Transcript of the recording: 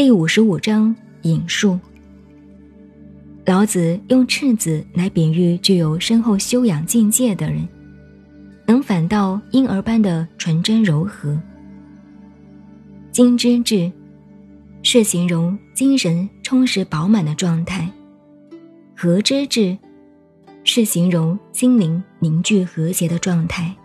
第五十五章引述。老子用赤子来比喻具有深厚修养境界的人，能反倒婴儿般的纯真柔和。精之至，是形容精神充实饱满的状态；和之至，是形容心灵凝聚和谐的状态。